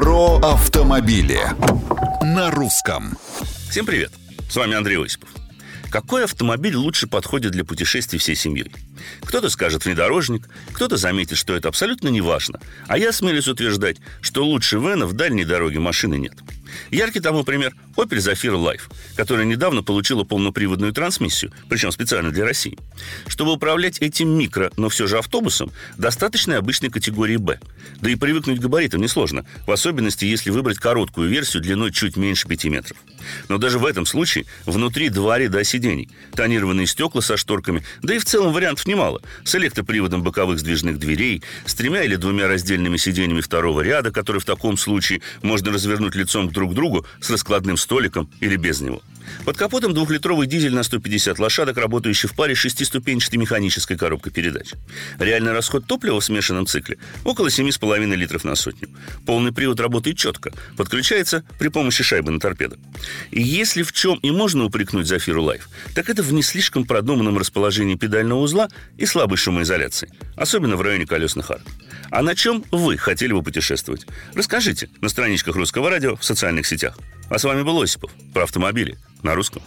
Про автомобили на русском. Всем привет! С вами Андрей Осипов. Какой автомобиль лучше подходит для путешествий всей семьей? Кто-то скажет внедорожник, кто-то заметит, что это абсолютно не важно. А я смелюсь утверждать, что лучше Вена в дальней дороге машины нет. Яркий тому пример Opel Zafira Life, которая недавно получила полноприводную трансмиссию, причем специально для России. Чтобы управлять этим микро, но все же автобусом, достаточно обычной категории «Б». Да и привыкнуть к габаритам несложно, в особенности, если выбрать короткую версию длиной чуть меньше 5 метров. Но даже в этом случае внутри два ряда сидений, тонированные стекла со шторками, да и в целом вариантов немало. С электроприводом боковых сдвижных дверей, с тремя или двумя раздельными сиденьями второго ряда, которые в таком случае можно развернуть лицом к друг другу с раскладным столиком или без него. Под капотом двухлитровый дизель на 150 лошадок, работающий в паре с шестиступенчатой механической коробкой передач. Реальный расход топлива в смешанном цикле – около 7,5 литров на сотню. Полный привод работает четко, подключается при помощи шайбы на торпедо. И если в чем и можно упрекнуть Зафиру Life, так это в не слишком продуманном расположении педального узла и слабой шумоизоляции, особенно в районе колесных арок. А на чем вы хотели бы путешествовать? Расскажите на страничках Русского радио в социальных сетях. А с вами был Осипов про автомобили на русском.